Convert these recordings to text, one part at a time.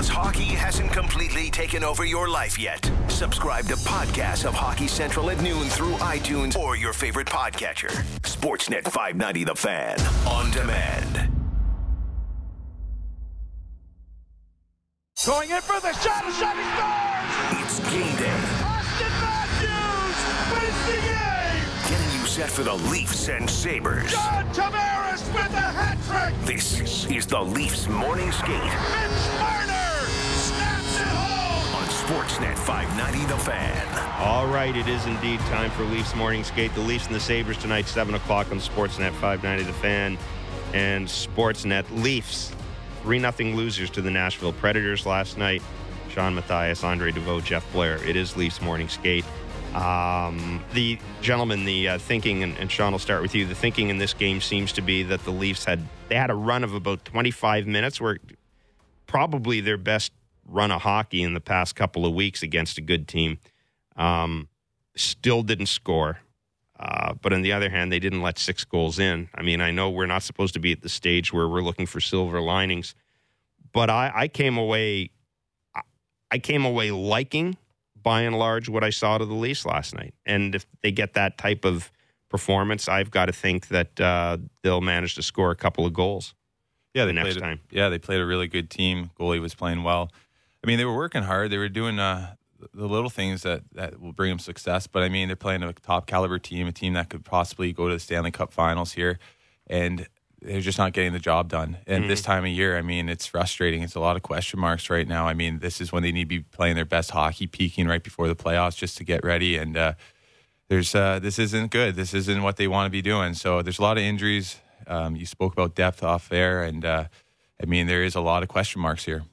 because hockey hasn't completely taken over your life yet. Subscribe to podcasts of Hockey Central at noon through iTunes or your favorite podcatcher. Sportsnet 590 The Fan on demand. Going in for the shot, a shot, he scores! It's game day. Auston Matthews wins the game! Getting you set for the Leafs and Sabres. John Tavares with a hat trick! This is the Leafs Morning Skate Mitch Marner Sportsnet 590 The Fan. All right, it is indeed time for Leafs Morning Skate. The Leafs and the Sabres tonight, 7 o'clock on Sportsnet 590 The Fan and Sportsnet. Leafs, 3 0 losers to the Nashville Predators last night. Shawn Matthias, Andre Deveaux, Jeff Blair. It is Leafs Morning Skate. Um, the gentlemen, the uh, thinking, and, and Shawn, will start with you. The thinking in this game seems to be that the Leafs had they had a run of about 25 minutes, where probably their best run of hockey in the past couple of weeks against a good team. Um, still didn't score. Uh, but on the other hand, they didn't let six goals in. I mean, I know we're not supposed to be at the stage where we're looking for silver linings, but I, I came away, I came away liking by and large what I saw to the Leafs last night. And if they get that type of performance, I've got to think that uh, they'll manage to score a couple of goals. Yeah, they the next played, time. Yeah, they played a really good team. Goalie was playing well. I mean, they were working hard. They were doing uh, the little things that, that will bring them success. But I mean, they're playing a top caliber team, a team that could possibly go to the Stanley Cup Finals here, and they're just not getting the job done. And this time of year, I mean, it's frustrating. It's a lot of question marks right now. I mean, this is when they need to be playing their best hockey, peaking right before the playoffs, just to get ready. And uh, there's uh, this isn't good. This isn't what they want to be doing. So there's a lot of injuries. Um, you spoke about depth off there, and uh, I mean there is a lot of question marks here.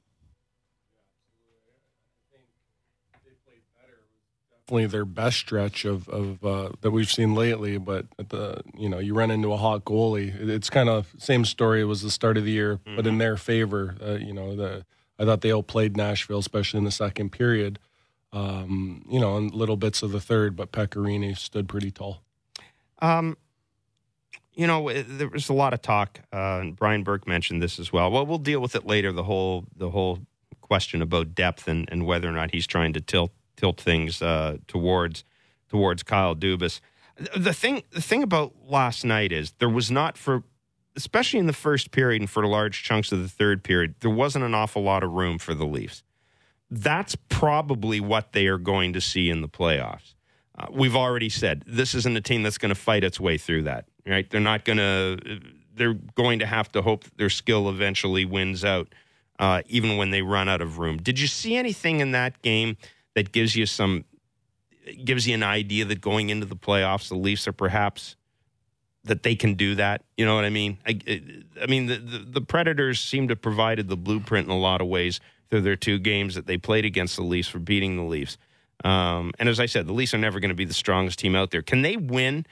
Definitely their best stretch of, of uh, that we've seen lately. But at the you know you run into a hot goalie. It's kind of same story. It was the start of the year, but in their favor. Uh, you know the I thought they outplayed Nashville, especially in the second period. Um, you know, and little bits of the third, but Pekka Rinne stood pretty tall. Um, you know, there was a lot of talk, uh, and Brian Burke mentioned this as well. Well, we'll deal with it later. The whole the whole question about depth and, and whether or not he's trying to tilt tilt things uh, towards towards Kyle Dubas. The thing the thing about last night is there was not for especially in the first period and for large chunks of the third period, there wasn't an awful lot of room for the Leafs. That's probably what they are going to see in the playoffs. Uh, we've already said this isn't a team that's going to fight its way through that. Right? They're not going to. They're going to have to hope their skill eventually wins out, uh, even when they run out of room. Did you see anything in that game that gives you some gives you an idea that going into the playoffs, the Leafs are perhaps that they can do that? You know what I mean? I, I mean, the, the the Predators seem to provided the blueprint in a lot of ways through their two games that they played against the Leafs for beating the Leafs. Um, and as I said, the Leafs are never going to be the strongest team out there. Can they win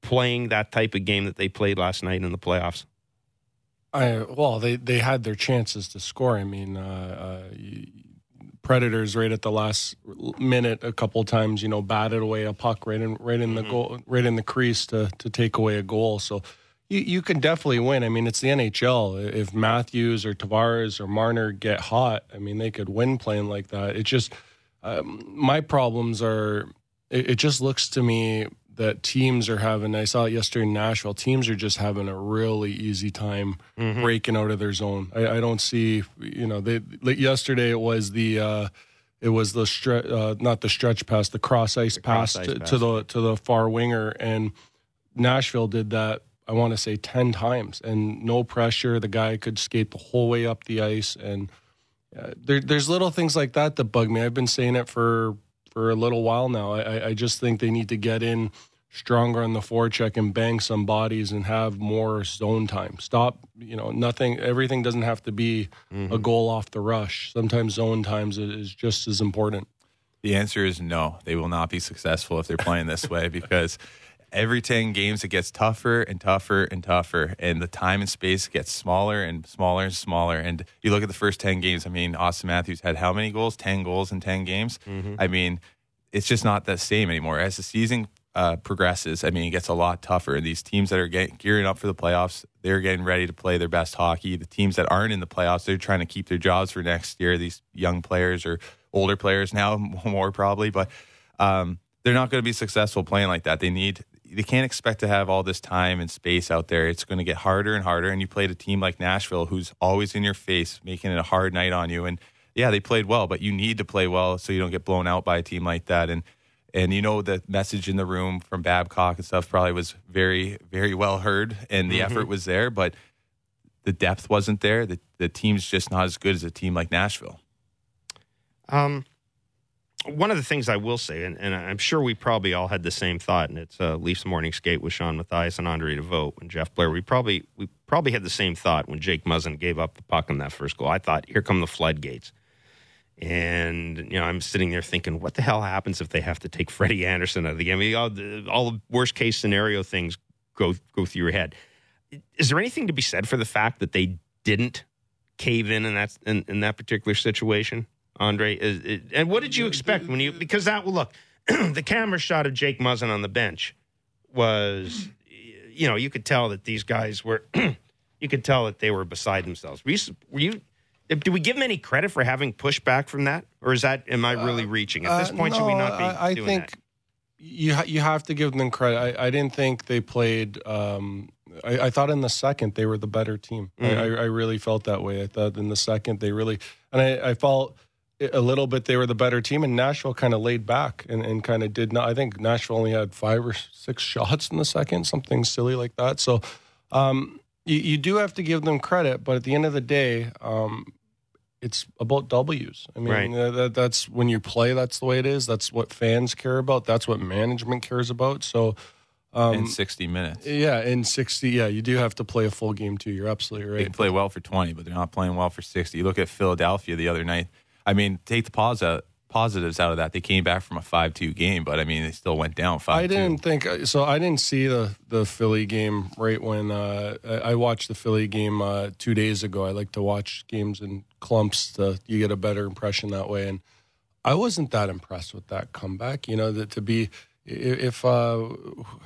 playing that type of game that they played last night in the playoffs? I well, they they had their chances to score. I mean, uh, uh, you- Predators right at the last minute a couple times, you know, batted away a puck right in right in the goal, right in the crease to to take away a goal. So you you can definitely win. I mean, it's the NHL. If Matthews or Tavares or Marner get hot, I mean, they could win playing like that. It just um, my problems are. It, it just looks to me that teams are having. I saw it yesterday in Nashville. Teams are just having a really easy time breaking out of their zone. I, I don't see. You know, they like yesterday it was the. Uh, it was the stre- uh, not the stretch pass, the cross ice pass, cross ice to, pass. to the to the far winger, and Nashville did that. I want to say ten times, and no pressure. The guy could skate the whole way up the ice, and uh, there, there's little things like that that bug me. I've been saying it for for a little while now. I- I just think they need to get in stronger on the forecheck and bang some bodies and have more zone time. Stop, you know, nothing. Everything doesn't have to be a mm-hmm. goal off the rush. Sometimes zone times is- just as important. The answer is no. They will not be successful if they're playing this way because every 10 games it gets tougher and tougher and tougher and the time and space gets smaller and smaller and smaller and you look at the first 10 games I mean Auston Matthews had how many goals 10 goals in 10 games mm-hmm. I mean it's just not the same anymore as the season uh, progresses, I mean, it gets a lot tougher. And these teams that are getting, gearing up for the playoffs, they're getting ready to play their best hockey. The teams that aren't in the playoffs, they're trying to keep their jobs for next year. These young players or older players now, more probably, but um, they're not going to be successful playing like that. They need they can't expect to have all this time and space out there. It's going to get harder and harder. And you played a team like Nashville, who's always in your face, making it a hard night on you. And yeah, they played well, but you need to play well so you don't get blown out by a team like that. And and you know the message in the room from Babcock and stuff probably was very very well heard, and the mm-hmm. effort was there, but the depth wasn't there. The the team's just not as good as a team like Nashville. Um, one of the things I will say, and, and, I'm sure we probably all had the same thought, and it's uh, Leafs Morning Skate with Shawn Matthias and Andre Deveaux and Jeff Blair. We probably we probably had the same thought when Jake Muzzin gave up the puck on that first goal. I thought, here come the floodgates. And you know, I'm sitting there thinking, what the hell happens if they have to take Freddie Andersen out of the game? I mean, all the, all the worst case scenario things go go through your head. Is there anything to be said for the fact that they didn't cave in in that in, in that particular situation? Andre. Is, and what did you expect when you? Because that well, look, the camera shot of Jake Muzzin on the bench was, you know, you could tell that these guys were, you could tell that they were beside themselves. Were you? Were you do we give them any credit for having pushback from that, or is that am I really uh, reaching at this uh, point? Uh, no, should we not be? I, I think that? you ha- you have to give them credit. I, I didn't think they played. Um, I, I, thought in the second they were the better team. Mm-hmm. I, I, really felt that way. I thought in the second they really, and I, I felt a little bit they were the better team, and Nashville kind of laid back and, and kind of did not. I think Nashville only had five or six shots in the second, something silly like that. So um, you, you, do have to give them credit, but at the end of the day, um, it's about W's. I mean, right. uh, that, that's when you play. That's the way it is. That's what fans care about. That's what management cares about. So. Um, in 60 minutes. Yeah, in 60. Yeah, you do have to play a full game too. You're absolutely right. They play well for 20, but they're not playing well for 60. You look at Philadelphia the other night. I mean, take the pause out, positives out of that. They came back from a five-two game, but I mean, they still went down five. I didn't think so. I didn't see the the Philly game right when uh, I watched the Philly game uh, two days ago. I like to watch games in clumps. To, you get a better impression that way, and I wasn't that impressed with that comeback. You know, that to be if uh,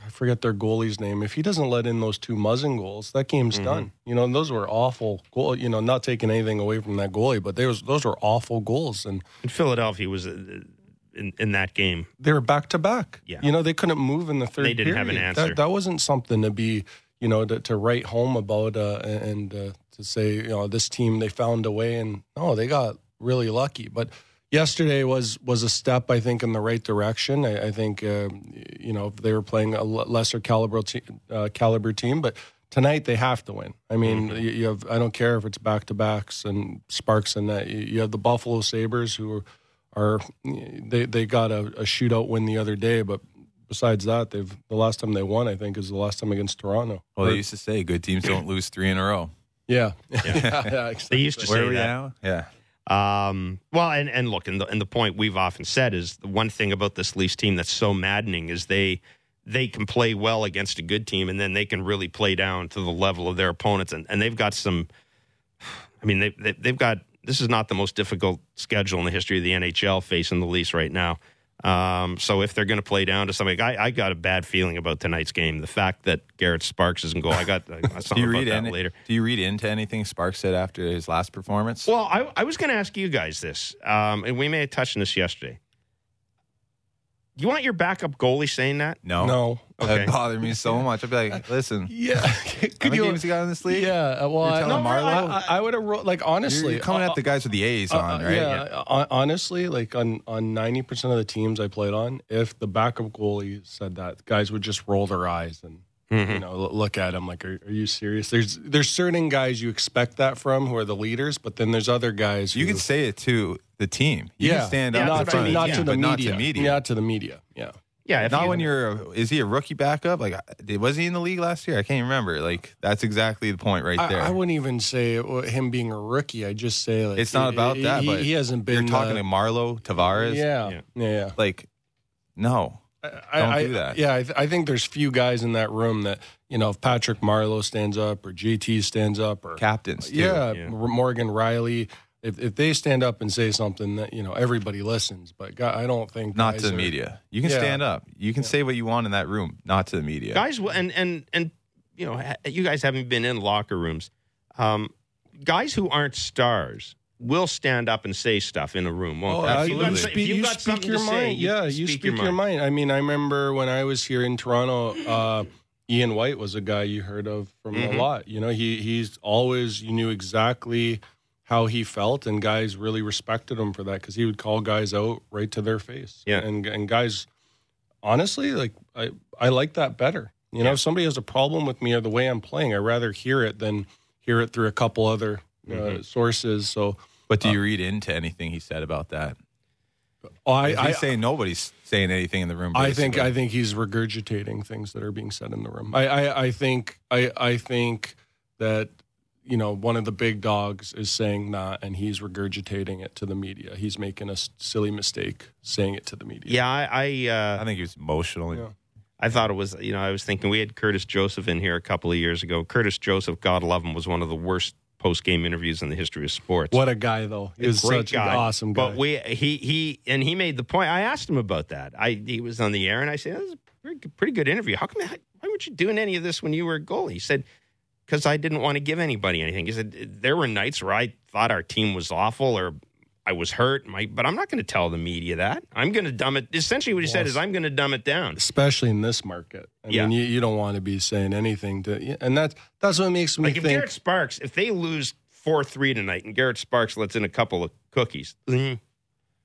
I forget their goalie's name, if he doesn't let in those two Muzzin goals, that game's mm-hmm. done. You know, those were awful goal. You know, not taking anything away from that goalie, but those those were awful goals. And, and Philadelphia was uh, in, in that game. They were back to back. Yeah, you know, they couldn't move in the third. They didn't period. have an answer. That, that, wasn't something to be, you know, to, to write home about uh, and uh, to say, you know, this team they found a way. And no, they got really lucky, but yesterday was was a step I think in the right direction. I, I think uh, you know they were playing a lesser caliber te- uh, caliber team, but tonight they have to win. I mean, mm-hmm. you, you, have I don't care if it's back to backs and Sparks and that. You, you, have the Buffalo Sabres who are, are they they got a, a shootout win the other day, but besides that, they've the last time they won, I think, is the last time against Toronto. Well, they used to say good teams don't lose three in a row. Yeah, yeah, yeah, yeah they used to Where say that. Now? Yeah, um, well, and, and look, and the, and the point we've often said is the one thing about this Leafs team that's so maddening is they they can play well against a good team, and then they can really play down to the level of their opponents, and, and they've got some. I mean, they, they they've got this is not the most difficult schedule in the history of the NHL facing the Leafs right now. Um, so if they're going to play down to something, I, I, got a bad feeling about tonight's game. The fact that Garrett Sparks isn't goal, I got, I got something do you read any, later. Do you read into anything Sparks said after his last performance? Well, I, I was going to ask you guys this, um, and we may have touched on this yesterday. Do you want your backup goalie saying that? No. No. Okay. That bothered me so much. I'd be like, listen. Yeah. Could how many you, games you got in this league? Yeah. Uh, well, I, no, Marlo? I, I would have wrote, like, honestly. You're, coming uh, at the guys with the A's uh, on, right? Yeah. yeah. Honestly, like, on, on 90% of the teams I played on, if the backup goalie said that, guys would just roll their eyes and Mm-hmm. You know, look at them like, are, are, you serious? There's there's certain guys you expect that from who are the leaders, but then there's other guys. You can say it to the team. You yeah, stand yeah, up, not, to, not to the media. not to the media. Not to the media. Yeah. Yeah, not when you're. A, is he a rookie backup? Like, was he in the league last year? I can't remember. Like, that's exactly the point right there. I, I wouldn't even say him being a rookie. I just say like it's not about that. He, but he hasn't been. You're talking uh, to Marleau Tavares. Yeah, yeah, yeah. Like, no, I, don't I, do that. Yeah, I, th- I, think there's few guys in that room that you know if Patrick Marleau stands up or JT stands up or captains. Too. Yeah, yeah. Morgan Rielly. if if they stand up and say something that you know everybody listens, but gu- I don't think Not to the are- media. You can Yeah. stand up. You can say what you want in that room. Not to the media. guys and and and you know you guys haven't been in locker rooms um, guys who aren't stars will stand up and say stuff in a room won't Oh, they? I- If you've got you speak, you got speak something your to mind. say, yeah, you speak, your, mind. I mean, I remember when I was here in Toronto, uh, Ian White was a guy you heard of from Mhm. a lot. You know, he he's always you knew exactly how he felt, and guys really respected him for that because he would call guys out right to their face. Yeah. and and guys, honestly, like I I like that better. You know, if somebody has a problem with me or the way I'm playing, I rather hear it than hear it through a couple other uh, Mm-hmm. sources. So But do you read into anything he said about that? I He's I, saying nobody's saying anything in the room. I think. I think he's regurgitating things that are being said in the room. I, I, I think I, I think that you know one of the big dogs is saying that, and he's regurgitating it to the media. He's making a silly mistake saying it to the media. yeah i i, uh, I think he was emotional. Yeah. I thought it was you know i was thinking we had curtis joseph in here a couple of years ago curtis joseph god love him was one of the worst post-game interviews in the history of sports What a guy, though. He was such guy, an awesome guy. But we he he and he made the point. I asked him about that. I he was on the air and I said, "That was a pretty good, pretty good interview. How come? Why weren't you doing any of this when you were a goalie?" He said, "Because I didn't want to give anybody anything." He said, "There were nights where I thought our team was awful or." I was hurt, my, but I'm not going to tell the media that. I'm going to dumb it. Essentially, what he said is, I'm going to dumb it down. Especially in this market, I Yeah. mean, you, you don't want to be saying anything to, and that's that's what makes me Like if think. Garrett Sparks, if they lose four three tonight, and Garrett Sparks lets in a couple of cookies, mm,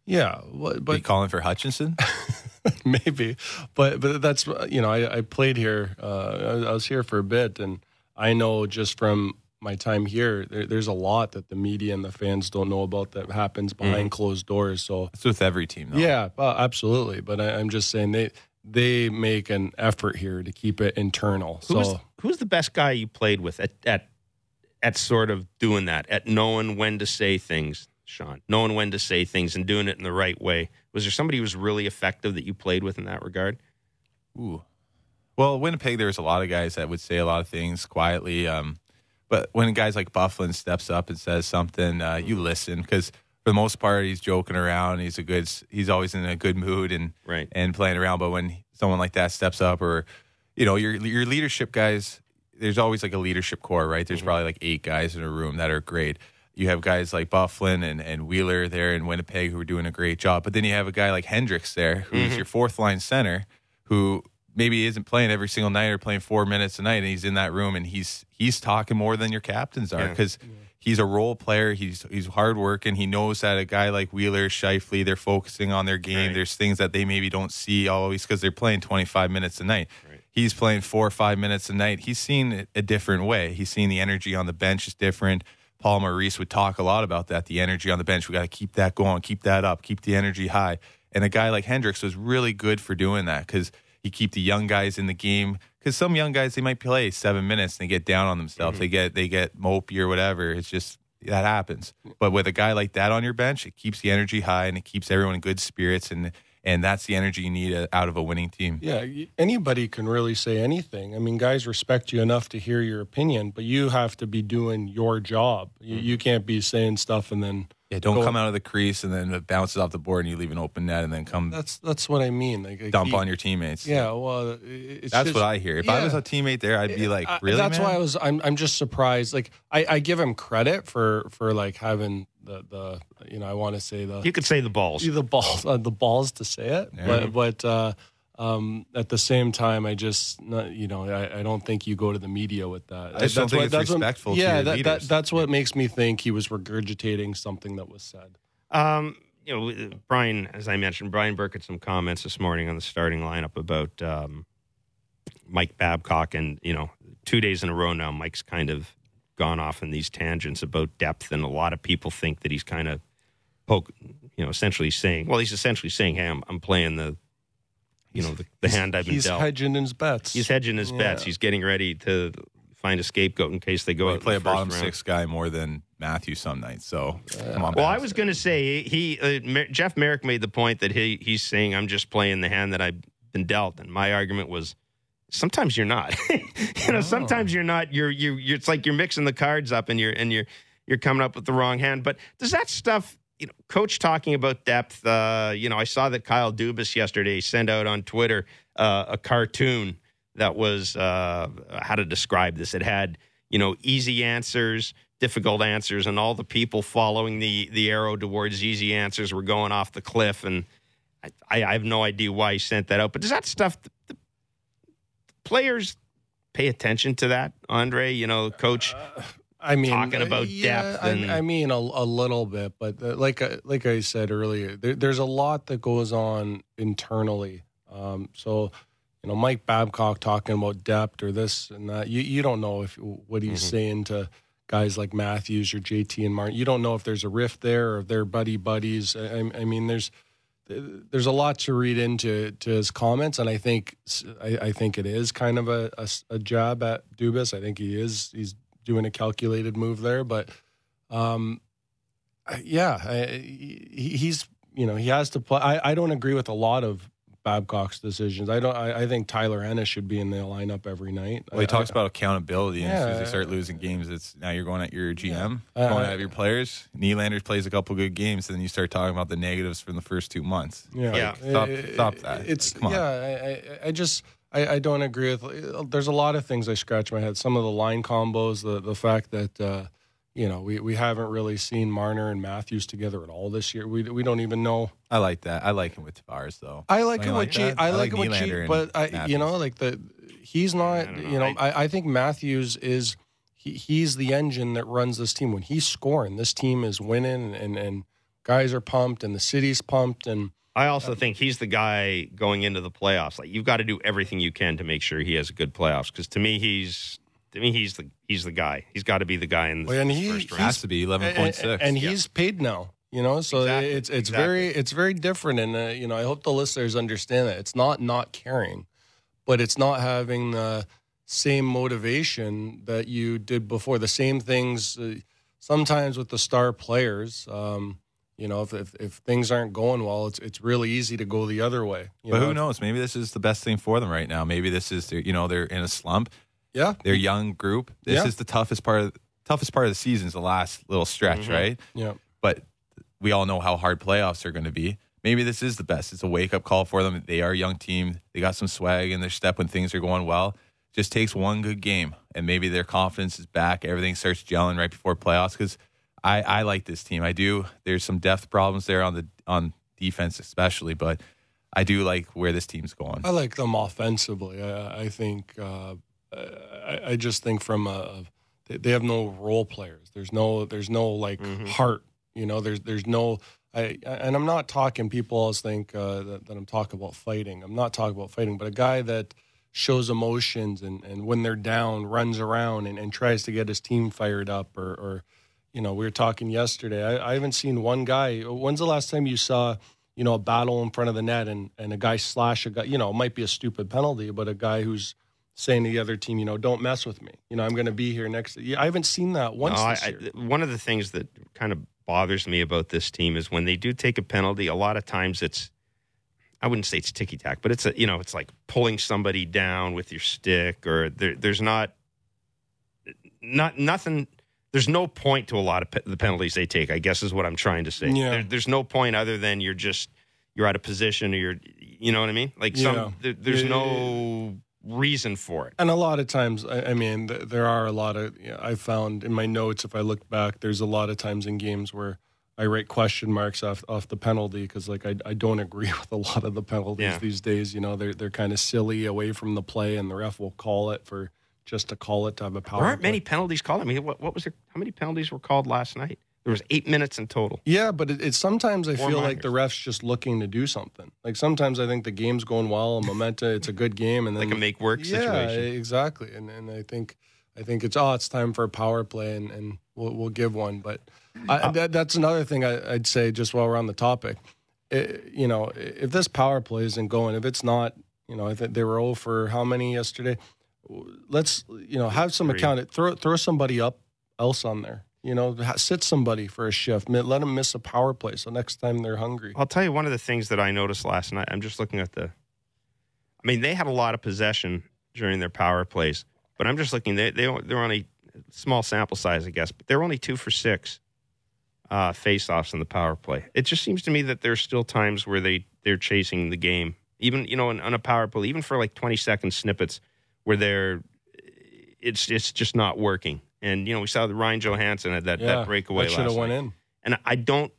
yeah, what- But but you calling for Hutchinson? maybe but but that's you know i, I played here uh, I, I was here for a bit and i know just from my time here there, there's a lot that the media and the fans don't know about that happens behind closed doors so It's with every team, though. yeah well, absolutely but I, i'm just saying they they make an effort here to keep it internal Who's so who's the best guy you played with at at at sort of doing that, at knowing when to say things, Shawn, knowing when to say things and doing it in the right way? Was there somebody who was really effective that you played with in that regard? Ooh. Well, Winnipeg, there's a lot of guys that would say a lot of things quietly. Um, but when guys like Byfuglien steps up and says something, uh, you listen because for the most part, he's joking around. He's a good. He's always in a good mood and Right. and playing around. But when someone like that steps up, or you know, your your leadership guys, there's always like a leadership core, right? There's probably like eight guys in a room that are great. You have guys like Byfuglien and, and Wheeler there in Winnipeg who are doing a great job. But then you have a guy like Hendricks there, who's your fourth line center, who maybe isn't playing every single night or playing four minutes a night, and he's in that room and he's he's talking more than your captains are Yeah. because he's a role player. He's he's hardworking. He knows that a guy like Wheeler, Scheifele, they're focusing on their game. Right. There's things that they maybe don't see always because they're playing 25 minutes a night. He's playing four or five minutes a night. He's seen it a different way. He's seen the energy on the bench is different. Paul Maurice would talk a lot about that. The energy on the bench, we got to keep that going, keep that up, keep the energy high. And a guy like Hendricks was really good for doing that because he keep the young guys in the game. Because some young guys they might play seven minutes and they get down on themselves. They get they get mopey or whatever. It's just that happens. But with a guy like that on your bench, it keeps the energy high and it keeps everyone in good spirits and and that's the energy you need uh, out of a winning team. Yeah, anybody can really say anything. I mean, guys respect you enough to hear your opinion, but you have to be doing your job. You, you can't be saying stuff and then Yeah, don't Go- come out of the crease and then it bounces off the board and you leave an open net and then come that's that's what I mean. Like, like, dump you- on your teammates. Yeah, well, it- it's That's just- what I hear. If I yeah. was a teammate there, I'd be like, I- really? that's man? why I was. I'm. I'm just surprised. Like I, I give him credit for for like having the the you know I want to say the You could say the balls. the balls uh, the balls to say it, Yeah. but but uh, um, at the same time, I just not, you know I, I don't think you go to the media with that. I just don't think it's respectful to yeah, your that, that that's what makes me think he was regurgitating something that was said. Um, you know, Brian, as I mentioned, Brian Burke had some comments this morning on the starting lineup about um, Mike Babcock, and you know, two days in a row now, Mike's kind of gone off in these tangents about depth, and a lot of people think that he's kind of poke, you know, essentially saying, well, he's essentially saying, hey, I'm, I'm playing the, you know, the, the hand I've been He's dealt. He's hedging his bets. he's hedging his bets. He's getting ready to find a scapegoat in case they go Well, out you play a first bottom round. six guy more than Matthew some nights. So come on. Well, I was going to say he uh, Mer- Jeff Marek made the point that he he's saying I'm just playing the hand that I've been dealt, and my argument was sometimes you're not. you know, sometimes you're not. You're you. You're, it's like you're mixing the cards up, and you're and you're you're coming up with the wrong hand. But does that stuff, you know, coach talking about depth? Uh, you know, I saw that Kyle Dubas yesterday sent out on Twitter uh, a cartoon that was uh, how to describe this. It had you know easy answers, difficult answers, and all the people following the the arrow towards easy answers were going off the cliff. And I, I have no idea why he sent that out. But does that stuff? The, the players pay attention to that, Andre? You know, coach. Uh, I mean, talking about yeah, depth. And, I, I, mean, a, a, little bit, but uh, like like I said earlier, there, there's a lot that goes on internally. Um, so, you know, Mike Babcock talking about depth or this and that. You you don't know if what he's mm-hmm. saying to guys like Matthews or JT and Martin. You don't know if there's a rift there or if they're buddy buddies. I, I mean, there's there's a lot to read into to his comments, and I think I, I think it is kind of a, a, a, jab at Dubas. I think he is he's doing a calculated move there, but um, yeah, I, he, he's you know he has to play. I, I don't agree with a lot of Babcock's decisions. I don't. I, I, think Tyler Ennis should be in the lineup every night. Well, he talks about accountability, and yeah, as soon as they start losing games, it's now you're going at your GM, yeah. going uh, at your players. Nylander plays a couple good games, and then you start talking about the negatives from the first two months. Yeah, yeah. stop, stop that. It's yeah. I, I just. I, I, don't agree with. There's a lot of things I scratch my head. Some of the line combos, the the fact that uh, you know, we, we haven't really seen Marner and Matthews together at all this year. We we don't even know. I like that. I like him with Tavares though. I like him with G. I, I like him with G. But I, you know, like the he's not. Know. You know, I, I think Matthews is he, he's the engine that runs this team. When he's scoring, this team is winning, and and guys are pumped, and the city's pumped, and. I also think he's the guy going into the playoffs. Like you've got to do everything you can to make sure he has a good playoffs. Because to me, he's to me, he's the he's the guy. He's got to be the guy in the well, and he, first round. Has to be eleven point six, and, he's paid now. You know, so exactly, it's it's exactly. very it's very different, and uh, you know, I hope the listeners understand that it's not not caring, but it's not having the same motivation that you did before. The same things uh, sometimes with the star players. Um, you know, if, if, if things aren't going well, it's it's really easy to go the other way. but know? who knows? Maybe this is the best thing for them right now. Maybe this is you know they're in a slump yeah, their young group. This yeah. is the toughest part. Of, toughest part of the season is the last little stretch, mm-hmm. right? Yeah. But we all know how hard playoffs are going to be. Maybe this is the best. It's a wake up call for them. They are a young team. They got some swag in their step when things are going well. Just takes one good game, and maybe their confidence is back. Everything starts gelling right before playoffs. Because I, I like this team. I do. There's some depth problems there on the on defense, especially, but I do like where this team's going. I like them offensively. I, I think uh, I, I, just think from a they have no role players. There's no there's no like mm-hmm. heart. You know, there's there's no. I and I'm not talking. People always think uh, that, that I'm talking about fighting. I'm not talking about fighting, but a guy that shows emotions and, and when they're down runs around and, and tries to get his team fired up or, or you know we were talking yesterday I, I, haven't seen one guy when's the last time you saw you know a battle in front of the net and, and a guy slash a guy you know it might be a stupid penalty but a guy who's saying to the other team, you know, don't mess with me. You know, I'm going to be here next. I haven't seen that once. No, I, one of the things that kind of bothers me about this team is when they do take a penalty. A lot of times it's, I wouldn't say it's ticky tack, but it's a, you know, it's like pulling somebody down with your stick, or there, there's not, not nothing. There's no point to a lot of pe- the penalties they take. I guess is what I'm trying to say. Yeah. There, there's no point other than you're just you're out of position or you're, you know what I mean? Like some, yeah. there, there's yeah. no reason for it. And a lot of times, I, I mean, th- there are a lot of, you know, I found in my notes, if I look back, there's a lot of times in games where I write question marks off, off the penalty because, like, I, I don't agree with a lot of the penalties yeah. these days. You know, they're, they're kind of silly away from the play, and the ref will call it for just to call it to have a power. There aren't play. many penalties called. I mean, what, what was there? How many penalties were called last night? There was eight minutes in total. Yeah, but it, it's sometimes I Four feel minors. like the refs just looking to do something. Like sometimes I think the game's going well, and momentum, it's a good game, and then like a make work yeah, situation. exactly. And and I think I think it's oh, it's time for a power play, and, and we'll we'll give one. But I, uh, that, that's another thing I, would say just while we're on the topic. It, you know, if this power play isn't going, if it's not, you know, I think they were all for how many yesterday. Let's you know have some account. Throw throw somebody up else on there. You know, sit somebody for a shift. Let them miss a power play so next time they're hungry. I'll tell you one of the things that I noticed last night. I'm just looking at the. I mean, they had a lot of possession during their power plays, but I'm just looking. They they they're on a small sample size, I guess, but they're only two for six uh, face-offs in the power play. It just seems to me that there's still times where they they're chasing the game, even you know, on, on a power play, even for like 20 second snippets where they're it's it's just not working. And you know, we saw the Ryan Johansen had that, Yeah, that breakaway that should last have went night. in. And I don't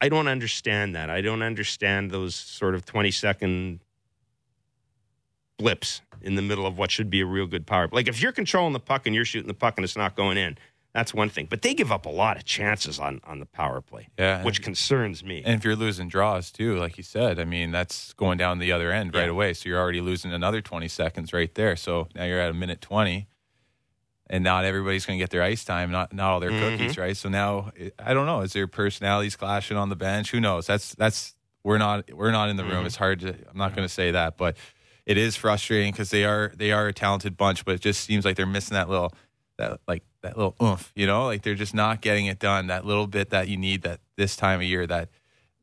I don't understand that. I don't understand those sort of 20 second blips in the middle of what should be a real good power. Like if you're controlling the puck and you're shooting the puck and it's not going in, that's one thing. But they give up a lot of chances on on the power play, Yeah. which concerns me. And if you're losing draws too, like you said, I mean, that's going down the other end right Yeah. away. So you're already losing another 20 seconds right there. So now you're at a minute 20, and not everybody's going to get their ice time, not not all their Mm-hmm. cookies, right? So now I don't know. Is there personalities clashing on the bench? Who knows? That's that's we're not we're not in the Mm-hmm. room. It's hard to. I'm not going to say that, but it is frustrating because they are they are a talented bunch, but it just seems like they're missing that little that like that little oomph, you know, like they're just not getting it done. That little bit that you need that this time of year. That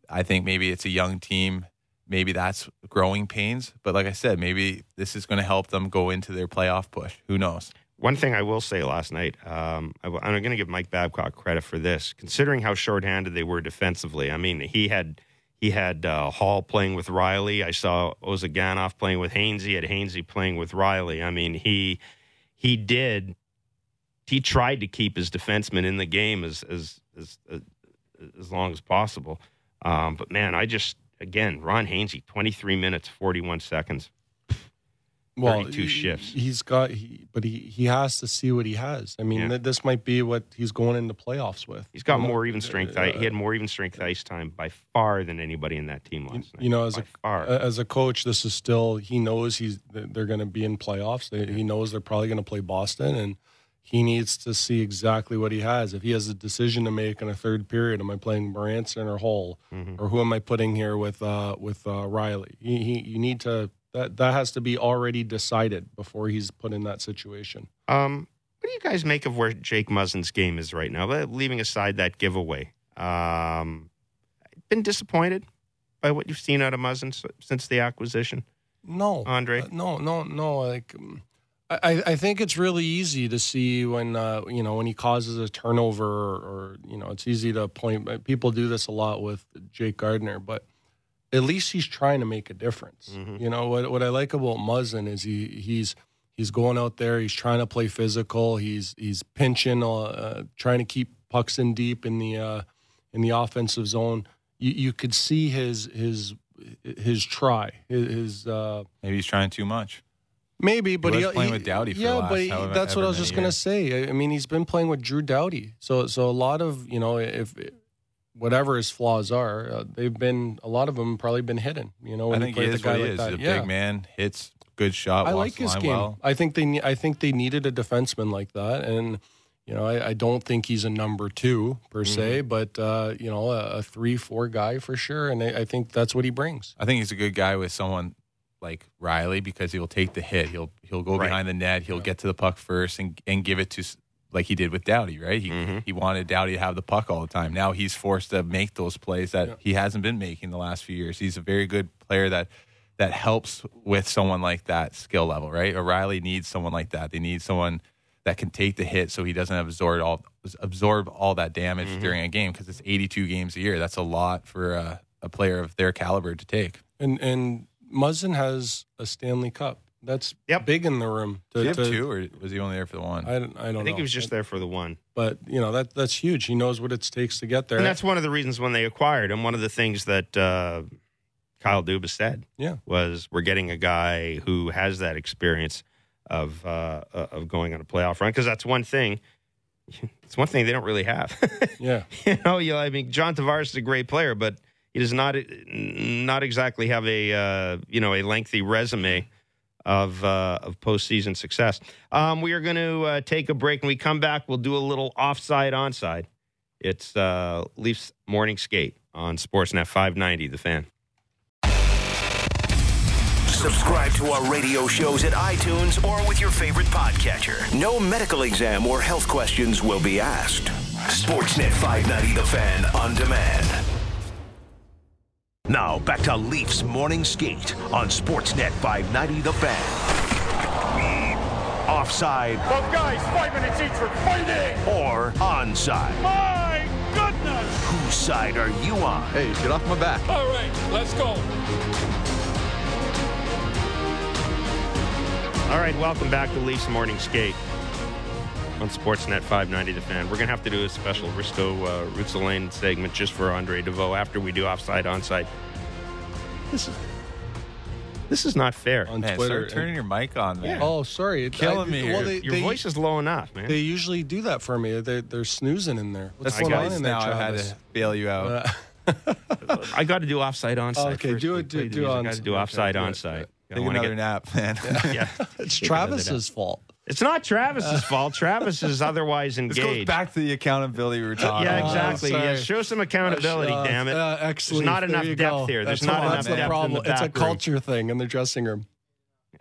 I think maybe it's a young team, maybe that's growing pains. But like I said, maybe this is going to help them go into their playoff push. Who knows? One thing I will say last night, um, I, am going to give Mike Babcock credit for this, considering how shorthanded they were defensively. I mean, he had he had uh, Holl playing with Rielly. I saw Ozhiganov playing with Hainsey. Had Hainsey playing with Rielly. I mean, he he did he tried to keep his defensemen in the game as as as as, as long as possible. Um, but man, I just again Ron Hainsey, 23 minutes 41 seconds. 32 he- shifts. He's got, he, but he he has to see what he has. I mean, Yeah. th- this might be what he's going into playoffs with. He's got You know? more even strength. Uh, he had more even strength ice time by far than anybody in that team last night. you know, as by a far. as a coach, this is still he knows he's they're going to be in playoffs. They, he knows they're probably going to play Boston, and he needs to see exactly what he has. If he has a decision to make in a third period, am I playing Marincin or Holl, Mm-hmm. or who am I putting here with uh, with uh, Rielly? He, he, you need to that that has to be already decided before he's put in that situation. um, what do you guys make of where Jake Muzzin's game is right now? Leaving aside that giveaway, um, been disappointed by what you've seen out of Muzzin since the acquisition. No, Andre? Uh, no, no, no. Like, um, I, I think it's really easy to see when uh, you know when he causes a turnover, or, or you know, it's easy to point. People do this a lot with Jake Gardiner, but at least he's trying to make a difference. You know what? What I like about Muzzin is he he's he's going out there. He's trying to play physical. He's he's pinching, uh, uh, trying to keep pucks in deep in the uh, in the offensive zone. You you could see his his his try his. his uh, Maybe he's trying too much. Maybe, but was he, playing he- with Doughty for the yeah, last but he- however- that's what I was just many gonna say. I, mean, he's been playing with Drew Doughty, so so a lot of you know if whatever his flaws are, uh, they've been a lot of them probably been hidden. You know, I think he is with a guy what he like is. that, He's a yeah. big man, hits good shot, I like his game. well. I think they I think they needed a defenseman like that, and you know I, I don't think he's a number two per se, Mm-hmm. but uh, you know a, a three four guy for sure, and I, I think that's what he brings. I think he's a good guy with someone like Rielly because he'll take the hit. He'll he'll go Right. behind the net. He'll get to the puck first and and give it to like he did with Doughty, right? He Mm-hmm. he wanted Doughty to have the puck all the time. Now he's forced to make those plays that he hasn't been making the last few years. He's a very good player that that helps with someone like that skill level, right? O'Reilly needs someone like that. They need someone that can take the hit so he doesn't absorb all absorb all that damage Mm-hmm. during a game because it's 82 games a year. That's a lot for a, a player of their caliber to take. And and Muzzin has a Stanley Cup. That's Yep. big in the room. To, Did he have to- two, or was he only there for the one? I don't, I don't I think know. he was just there for the one. but you know that that's huge. He knows what it takes to get there. And that's one of the reasons when they acquired him. One of the things that uh, Kyle Dubas said yeah, was, "We're getting a guy who has that experience of uh, of going on a playoff run." Because that's one thing. It's one thing they don't really have. yeah. you know, you, I mean, John Tavares is a great player, but he does not not exactly have a uh, you know a lengthy resume of uh, of postseason success. Um, we are going to uh, take a break. and we come back, we'll do a little offside onside. It's uh, Leafs morning skate on Sportsnet 590. The fan. Subscribe to our radio shows at iTunes or with your favorite podcatcher. No medical exam or health questions will be asked. Sportsnet 590 The Fan on demand. Now back to Leafs Morning Skate on Sportsnet 590 The Fan. offside, Both guys, five minutes each for fighting. or onside. My goodness. Whose side are you on? Hey, get off my back. All right, let's go. All right, welcome back to Leafs Morning Skate on Sportsnet 590 The Fan. We're going to have to do a special Risto uh, Ruotsalainen segment just for Andre Deveaux after we do offside onside. This is this is not fair. on Man, Twitter. start turning your mic on, man. oh, sorry, It- Killing I- me Well, here. they, Your they, voice is low enough, man. They usually do that for me. They're, they're snoozing in there. What's That's going twice on in there, now I've had to bail you out. I got to do offside onside. Okay, first. do it, do- play the do music. on- I got to do okay, offside do it, onside. I Take wanna another get- nap, man. Yeah. It's Take Travis's fault. It's not Travis's fault. Travis is otherwise This goes engaged. back to the accountability we were talking yeah, exactly. sorry. yeah, show some accountability, Uh, damn it. Uh. There's not enough you depth go. here. There's That's not enough that's the depth in problem. the It's a back room. culture thing in the dressing room.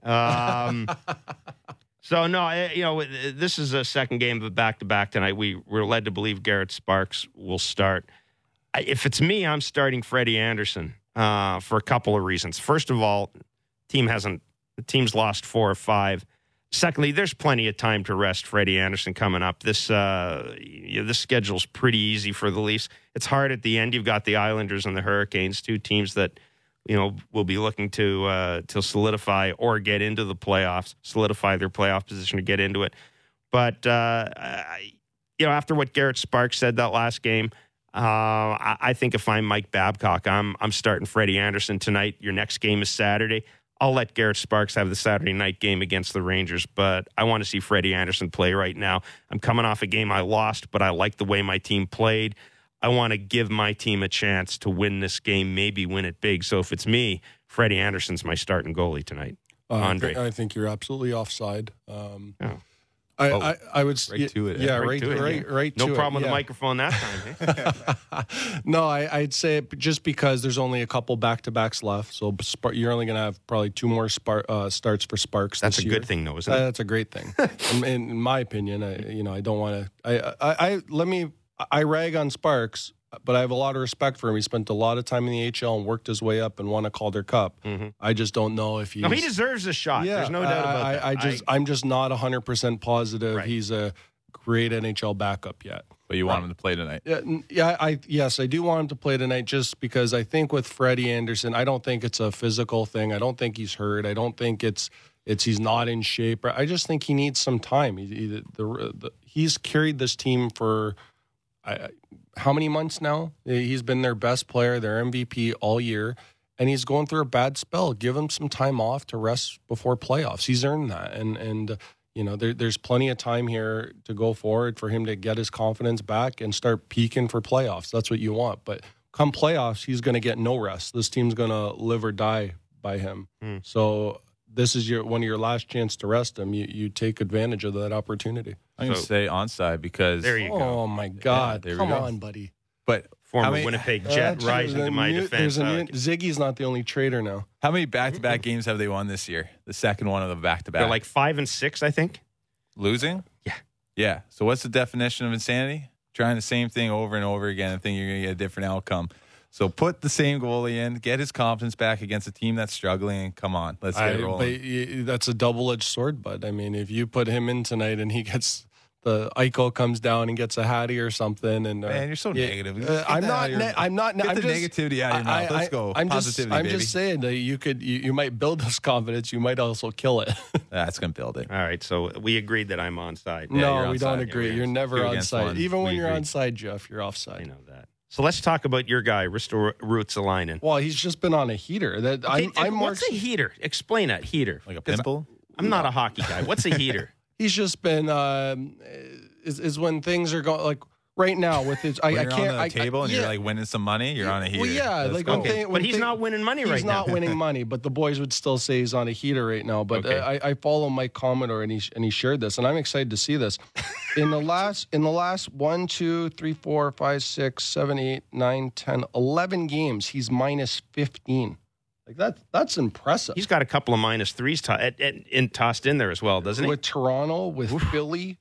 Um, so no, I- you know, this is a second game of a back to back tonight. We we're led to believe Garrett Sparks will start. If it's me, I'm starting Freddie Andersen uh, for a couple of reasons. First of all, team hasn't the team's lost four or five. Secondly, there's plenty of time to rest Freddie Andersen coming up. This uh, you know, this schedule's pretty easy for the Leafs. It's hard at the end. You've got the Islanders and the Hurricanes, two teams that you know will be looking to uh, to solidify or get into the playoffs, solidify their playoff position to get into it. But uh, I, you know, after what Garrett Sparks said that last game, uh, I, I think if I'm Mike Babcock, I'm I'm starting Freddie Andersen tonight. Your next game is Saturday. I'll let Garrett Sparks have the Saturday night game against the Rangers, but I want to see Freddie Andersen play right now. I'm coming off a game I lost, but I like the way my team played. I want to give my team a chance to win this game, maybe win it big. So if it's me, Freddie Andersen's my starting goalie tonight. Uh, Andre. I, think, you're absolutely offside. Um, Oh. I, Oh. I, I would Right yeah, to it? Yeah, Right right, to it, right, yeah. right. No problem with it, the microphone that time. eh? no, I, I'd say it just because there's only a couple back to backs left, so Spar- you're only going to have probably two more spar- uh, starts for Sparks. That's a this good thing, though, isn't Uh, it? That's a great thing. in, in my opinion, I, you know, I don't want to. I, I, I let me. I rag on Sparks, but I have a lot of respect for him. He spent a lot of time in the HL and worked his way up and won a Calder Cup. Mm-hmm. I just don't know if he's. No, he deserves a shot. Yeah, There's no doubt about I, that. I, I just, I, am just not 100 percent positive Right. he's a great NHL backup yet. But you want him to play tonight. Yeah, yeah, I yes, I do want him to play tonight just because I think with Freddie Andersen, I don't think it's a physical thing. I don't think he's hurt. I don't think it's it's he's not in shape. I just think he needs some time. He, he, the, the, he's carried this team for I, I- how many months now? He's been their best player, their MVP all year, and he's going through a bad spell. Give him some time off to rest before playoffs. He's earned that, and and you know there, there's plenty of time here to go forward for him to get his confidence back and start peaking for playoffs. That's what you want. But come playoffs, he's going to get no rest. This team's going to live or die by him. Hmm. So this is your one of your last chance to rest him. You you take advantage of that opportunity. I'm going to So- say onside because. There you go. Oh my God! there we Come go. on, buddy. But Former how many, Winnipeg Uh, Jet there's rising to my new- defense. there's new- like it. Ziggy's not the only traitor now. How many back-to-back games have they won this year? The second one of the back-to-back. They're like five and six, I think. losing. Yeah. Yeah. So what's the definition of insanity? Trying the same thing over and over again and think you're going to get a different outcome. So put the same goalie in, get his confidence back against a team that's struggling, and come on, let's get I, it but rolling. that's a double edged sword, bud. I mean, if you put him in tonight and he gets the Eichel comes down and gets a Hattie or something, and uh, Man, you're so yeah, negative. uh, I'm not. out your- Ne- I'm not. Get I'm the just, negativity out of your mouth. Let's go. I'm just. Positivity, I'm baby. just saying that you could. You, you might build this confidence. You might also kill it. That's going to build it. All right, so we agreed that I'm on side. Yeah, no, you're we don't onside. agree. Yeah, You're never on side. one. Even when We you're agree. on side, Jeff, you're offside. I know that. So let's talk about your guy, Risto Ruotsalainen. Well, he's just been on a heater. That I'm. I'm more. What's a heater? Explain that heater. Like a 'Cause pimple? I'm not a hockey guy. What's a heater? he's just been um, is, is when things are going like right now with his. I, When I can't. on the I, table I, and yeah. you're like winning some money, you're on a heater. Well, yeah, Let's like go. when thing, when but he's thing- not winning money right now. He's not winning money, but the boys would still say he's on a heater right now. But Okay. uh, I, I follow Mike Commodore, and he and he shared this, and I'm excited to see this. In the last in the last one, two, three, four, five, six, seven, eight, nine, ten, eleven games, he's minus fifteen. Like that, that's impressive. He's got a couple of minus threes to- at, at, in, tossed in there as well, doesn't he? with Toronto, with Philly,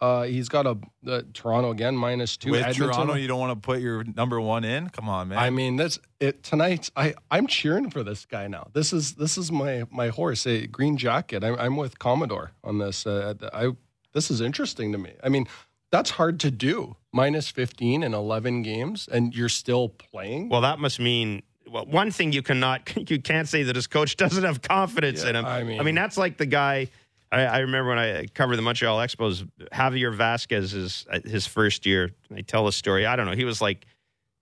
Uh, he's got a, uh Toronto again minus two. With Edmonton- Toronto, you don't want to put your number one in. Come on, man. I mean, that's it tonight. I I'm cheering for this guy now. This is this is my my horse, a green jacket. I'm I'm with Commodore on this. Uh, I this is interesting to me. I mean, that's hard to do. Minus 15 in 11 games, and you're still playing. Well, that must mean well, one thing you cannot you can't say that his coach doesn't have confidence Yeah, in him. I mean, I mean- that's like the guy. I, I remember when I covered the Montreal Expos. Javier Vasquez is uh, his first year. I tell the story. I don't know. He was like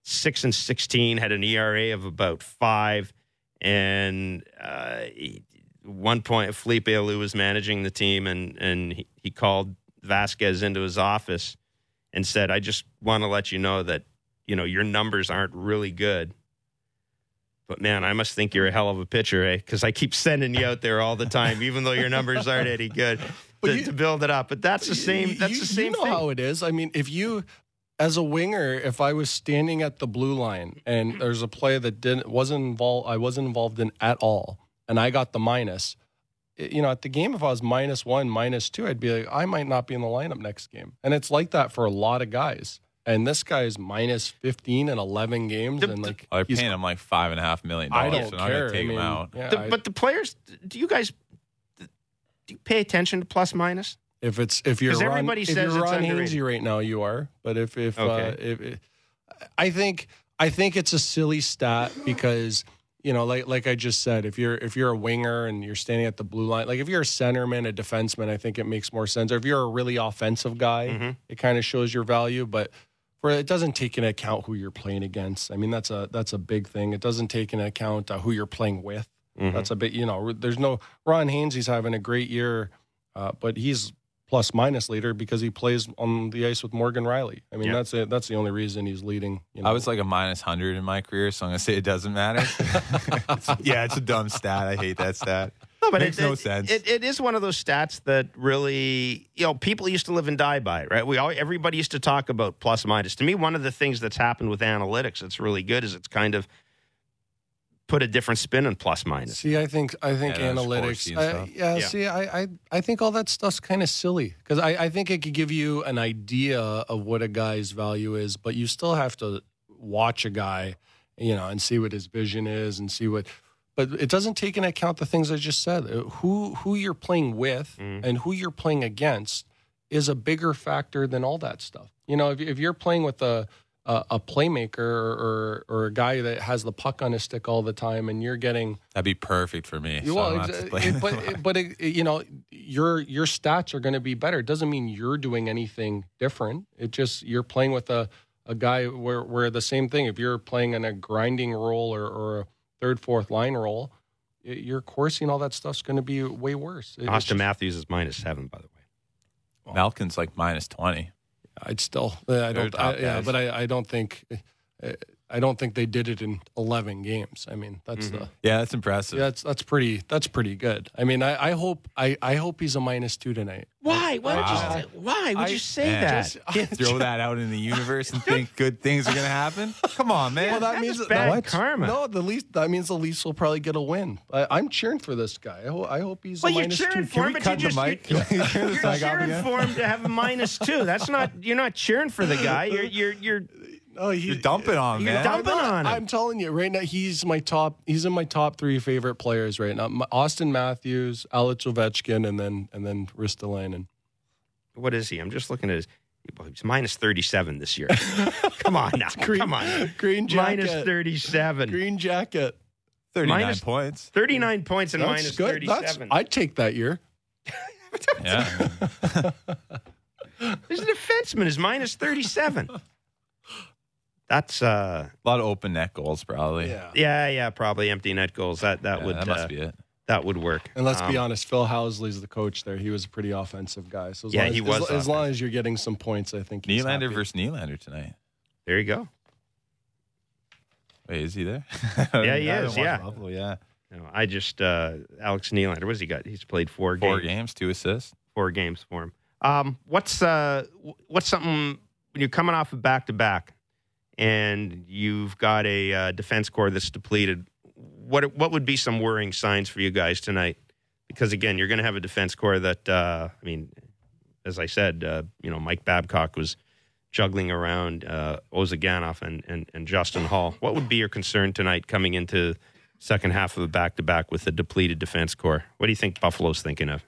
six and sixteen, had an ERA of about five, and uh, he, one point Felipe Alou was managing the team, and and he, he called Vasquez into his office and said, "I just want to let you know that you know your numbers aren't really good." But man, I must think you're a hell of a pitcher, eh? Because I keep sending you out there all the time, even though your numbers aren't any good, to, you- to build it up. But that's the same. That's you, the same You know thing. how it is. I mean, if you, as a winger, if I was standing at the blue line and there's a play that didn't wasn't involved, I wasn't involved in at all, and I got the minus. You know, at the game, if I was minus one, minus two, I'd be like, I might not be in the lineup next game. And it's like that for a lot of guys. And this guy's minus 15 and 11 games. The- and like, Oh, they're he's- paying him like five and a half million I dollars. don't so I'm not care. gonna take I mean, him out. yeah, The- I- but the players, do you guys do you pay attention to plus minus? If it's if you're 'Cause Ron, everybody if says you're it's Ron. Hainsey right now, you are. But if if uh, if, if I think I think it's a silly stat because you know like like I just said, if you're if you're a winger and you're standing at the blue line, like if you're a centerman, a defenseman, I think it makes more sense. Or if you're a really offensive guy, Mm-hmm. it kind of shows your value, but. For it doesn't take into account who you're playing against. I mean, that's a that's a big thing. It doesn't take into account uh, who you're playing with. Mm-hmm. That's a bit, you know, there's no Ron He's having a great year, uh, but he's plus minus leader because he plays on the ice with Morgan Rielly. I mean, Yeah. that's it. That's the only reason he's leading. You know. I was like a minus hundred in my career, so I'm gonna say it doesn't matter. Yeah, it's a dumb stat. I hate that stat. No, but Makes it, no it- sense. It, it is one of those stats that really, you know, people used to live and die by, right? We all, everybody used to talk about plus minus. To me, one of the things that's happened with analytics that's really good is it's kind of put a different spin on plus minus. See, I think I think Yeah, analytics. I- yeah, Yeah. see, I, I I think all that stuff's kind of silly because I, I think it could give you an idea of what a guy's value is, but you still have to watch a guy, you know, and see what his vision is and see what. But it doesn't take into account the things I just said. Uh, Who who you're playing with and who you're playing against is a bigger factor than all that stuff. You know, if, if you're playing with a a, a playmaker or, or or a guy that has the puck on his stick all the time, and you're getting That'd be perfect for me. well, don't have exa- to play. it- but it- but it, you know, your your stats are going to be better. It doesn't mean you're doing anything different. It just you're playing with a a guy where where the same thing. If you're playing in a grinding role or, or a third fourth line role, your Corsi all that stuff's going to be way worse. It- Auston just- Matthews is minus seven, by the way. Malkin's like minus twenty. I'd still I don't I, yeah, but I, I don't think. uh, I don't think they did it in 11 games. I mean, that's Mm-hmm. the Yeah, that's impressive. yeah, that's that's pretty that's pretty good. I mean, I, I hope I, I hope he's a minus two tonight. Why? Why Wow. would you? Why would I- you say Man, that? just throw that out in the universe and think good things are gonna happen. Come on, man. Well, that That's means just bad what? karma. No, the least that means the Leafs will probably get a win. I, I'm cheering for this guy. I, ho- I hope he's Well, a you're minus cheering two. for Can him, we cut you the just, mic? You're, Can we turn this you're cheering for him to have a minus two. That's not. You're not cheering for the guy. You're you're you're Oh, he, You're dumping on You're man. dumping I'm, not- on him. I'm telling you right now, he's my top. He's in my top three favorite players right now. My- Auston Matthews, Alex Ovechkin, and then and then Ristolainen. what is he? I'm just looking at his. He's minus 37 this year. Come on now. Come on. Green jacket. Minus 37. Green jacket. Thirty-nine Minus- points. 39 points and That's minus good. 37. That's, I'd take that year. Yeah. His defenseman is minus 37. That's uh A lot of open net goals, probably. Yeah. yeah, yeah, probably empty net goals. That that Yeah, would that must uh, be it. that would work. And let's be Um, honest, Phil Housley's the coach there. He was a pretty offensive guy. So as Yeah, long he as, was As, as long as you're getting some points, I think he's Nylander happy. versus Nylander tonight. There you go. Wait, is he there? Yeah, he is, yeah. Buffalo, yeah. No, I just uh Alex Nylander. What's he got? He's played four, Four games. games, two assists. Four games for him. Um, what's uh what's something when you're coming off of back to back and you've got a uh, defense corps that's depleted? What what would be some worrying signs for you guys tonight? Because again, you're going to have a defense corps that uh, I mean, as I said, uh, you know, Mike Babcock was juggling around uh, Ozhiganov and, and and Justin Holl. What would be your concern tonight coming into second half of a back to back with the depleted defense corps? What do you think Buffalo's thinking of?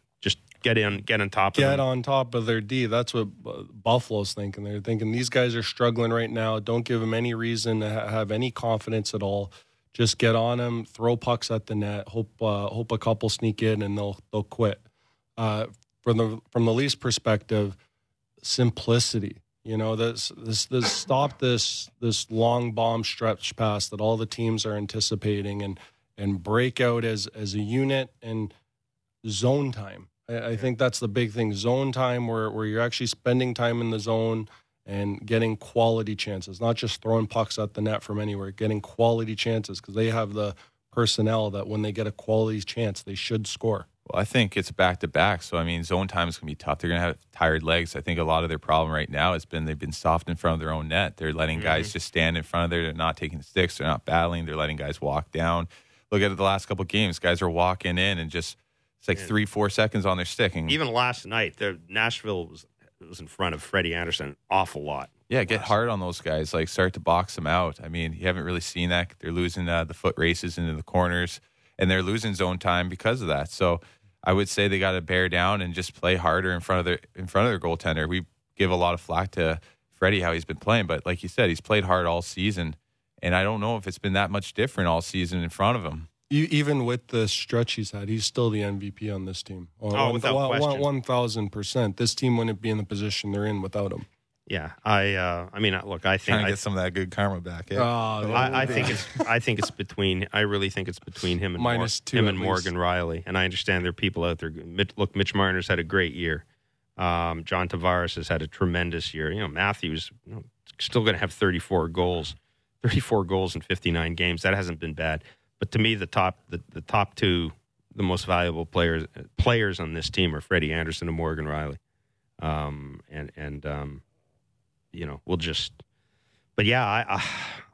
Get in, get on top of get them. on top of their D. That's what Buffalo's thinking. They're thinking these guys are struggling right now. Don't give them any reason to ha- have any confidence at all. Just get on them, throw pucks at the net, hope uh, hope a couple sneak in, and they'll they'll quit. Uh, from the from the Leafs perspective, simplicity. You know, this this this stop this this long bomb stretch pass that all the teams are anticipating and and break out as as a unit and zone time. I, I think that's the big thing. Zone time where where you're actually spending time in the zone and getting quality chances, not just throwing pucks at the net from anywhere, getting quality chances because they have the personnel that when they get a quality chance, they should score. Well, I think it's back to back. So, I mean, zone time is going to be tough. They're going to have tired legs. I think a lot of their problem right now has been they've been soft in front of their own net. They're letting guys mm-hmm. just stand in front of there. They're not taking the sticks. They're not battling. They're letting guys walk down. Look at the last couple of games. Guys are walking in and just, it's like three, four seconds on their stick. And Even last night, the Nashville was was in front of Freddie Andersen an awful lot. Yeah, get hard on those guys. Like start to box them out. I mean, you haven't really seen that. They're losing uh, the foot races into the corners, and they're losing zone time because of that. So I would say they got to bear down and just play harder in front of their in front of their goaltender. We give a lot of flack to Freddie how he's been playing, but like you said, he's played hard all season, and I don't know if it's been that much different all season in front of him. E- Even with the stretch he's had, he's still the MVP on this team. Oh, without question. One thousand percent. This team wouldn't be in the position they're in without him. Yeah, I uh, I mean, look, I think Trying to I, get some of that good karma back. Yeah. Oh, I, I think it's I think it's between I really think it's between him and Minus Mor- two him and least. Morgan Rielly, and I understand there are people out there. Look, Mitch Marner's had a great year. Um, John Tavares has had a tremendous year. You know, Matthews you know, still going to have 34 goals, 34 goals in 59 games. That hasn't been bad. But to me, the top the, the top two, the most valuable players players on this team are Freddie Andersen and Morgan Rielly. Um, and and um, you know, we'll just. But yeah, I, I,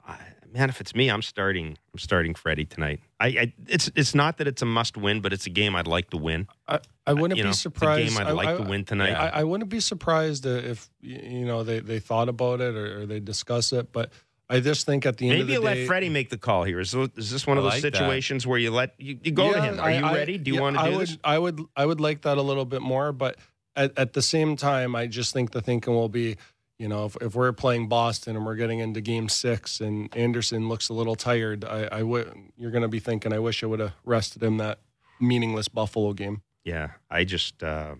I, man, if it's me, I'm starting. I'm starting Freddie tonight. I, I, it's it's not that it's a must win, but it's a game I'd like to win. I, I wouldn't you know, be it's a surprised. game I'd like to win tonight. I, I wouldn't be surprised if you know they, they thought about it or, or they discuss it. But I just think at the end Maybe of the you let day, Freddie make the call here. Is, is this one of those like that. situations where you let you, you go to him? Are I- you I- ready? Do you yeah, want to I do would, this? I would, I would like that a little bit more, but at, at the same time, I just think the thinking will be, you know, if, if we're playing Boston and we're getting into Game Six and Andersen looks a little tired, I, I would, you're going to be thinking, I wish I would have rested him that meaningless Buffalo game. Yeah, I just uh,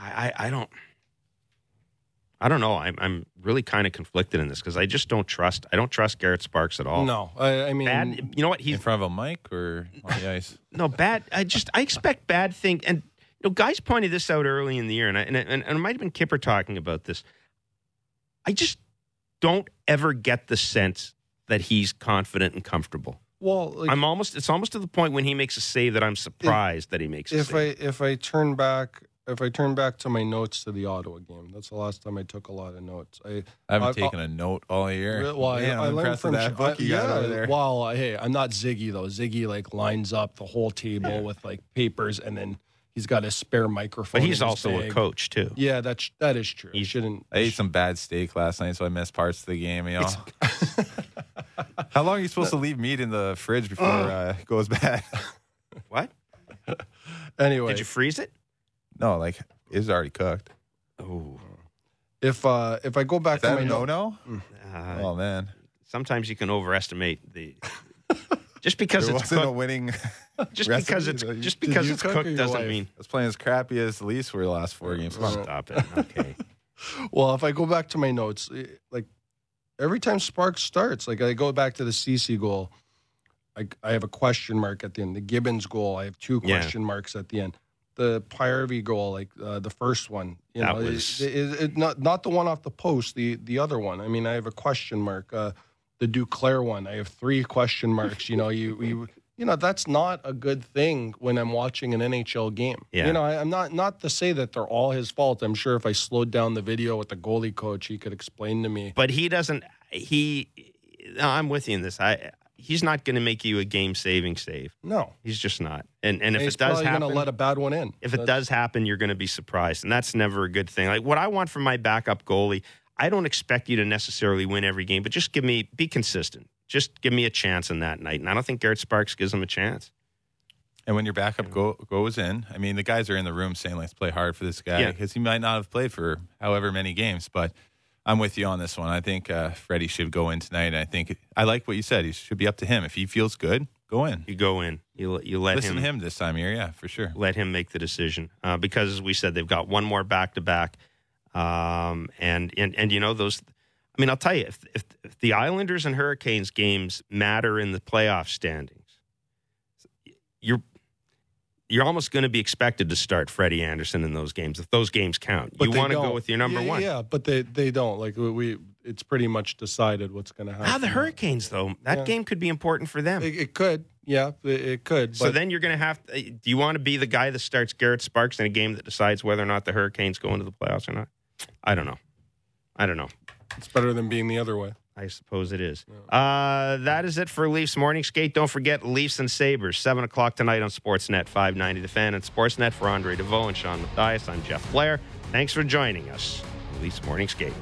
I, I I don't I don't know. I'm I'm really kind of conflicted in this because I just don't trust. I don't trust Garrett Sparks at all. No, I, I mean, bad. You know what? He's in front of a mic or on the ice. no bad. I just I expect bad thing. And you know, guys pointed this out early in the year, and I, and, and, and it might have been Kipper talking about this. I just don't ever get the sense that he's confident and comfortable. well, like, I'm almost. It's almost to the point when he makes a save that I'm surprised that he makes a if save. I if I turn back if I turn back to my notes to the Ottawa game, that's the last time I took a lot of notes. I I haven't I- taken a note all year. Re- Well, Man, I, I I'm learned impressed from that Sh- book you I- got yeah, over there. Well, hey, I'm not Ziggy though. Ziggy like lines up the whole table with like papers, and then he's got a spare microphone. but he's in his also a coach too. Yeah, that's that is true. He- He shouldn't. I ate some bad steak last night, so I missed parts of the game. You know, how long are you supposed to leave meat in the fridge before uh, it goes bad? What? Anyway, Did you freeze it? No, like it's already cooked. Oh, if uh if I go back Is to that my a no note, no? uh, Oh man, sometimes you can overestimate the. Just because there it's wasn't a cooked, winning. just recipe, because it's though. just Did because you it's cook or cooked your doesn't wife? mean. I was playing as crappy as the Leafs were the last four games. Stop it. Okay. well, if I go back to my notes, eh, like every time Sparks starts, like I go back to the CC goal, I, I have a question mark at the end. The Gibbons goal, I have two Yeah. question marks at the end. The Pyrevi goal, like uh, the first one, you That know, was- it, it, it- not not the one off the post, the the other one. I mean, I have a question mark. Uh, the Duclair one, I have three question marks. You know, you you you know that's not a good thing when I'm watching an NHL game. Yeah. You know, I, I'm not not to say that they're all his fault. I'm sure if I slowed down the video with the goalie coach, he could explain to me. but he doesn't. He. no, I'm with you in this. I. he's not going to make you a game saving save. No, He's just not. And and if he's it does probably happen, going to let a bad one in. if it does happen, you're going to be surprised, and that's never a good thing. Like what I want from my backup goalie, I don't expect you to necessarily win every game, but just give me be consistent. Just give me a chance in that night, and I don't think Garrett Sparks gives him a chance. And when your backup go, goes in, I mean, the guys are in the room saying, let's play hard for this guy Yeah. because he might not have played for however many games. But I'm with you on this one. I think uh, Freddie should go in tonight. I think I like what you said. He should be up to him. If he feels good, go in. You go in, you you let Listen him to him this time of year. Yeah, for sure. let him make the decision uh, because, as we said, they've got one more back to back, and and and you know those. I mean, I'll tell you, if, if if the Islanders and Hurricanes games matter in the playoff standings, you're you're almost going to be expected to start Freddie Andersen in those games if those games count. But you want to go with your number Yeah, one. Yeah, but they they don't. Like we, we it's pretty much decided what's going to happen. Ah, the Hurricanes though, that Yeah. game could be important for them. It, it could, yeah, it, it could. so then you're going to have. uh, Do you want to be the guy that starts Garrett Sparks in a game that decides whether or not the Hurricanes go into the playoffs or not? I don't know. I don't know. it's better than being the other way. I suppose it is. Uh, that is it for Leafs Morning Skate. Don't forget Leafs and Sabres, 7 o'clock tonight on Sportsnet 590 The Fan and Sportsnet for Andre Deveaux and Shawn Matthias. I'm Jeff Blair. Thanks for joining us. Leafs Morning Skate.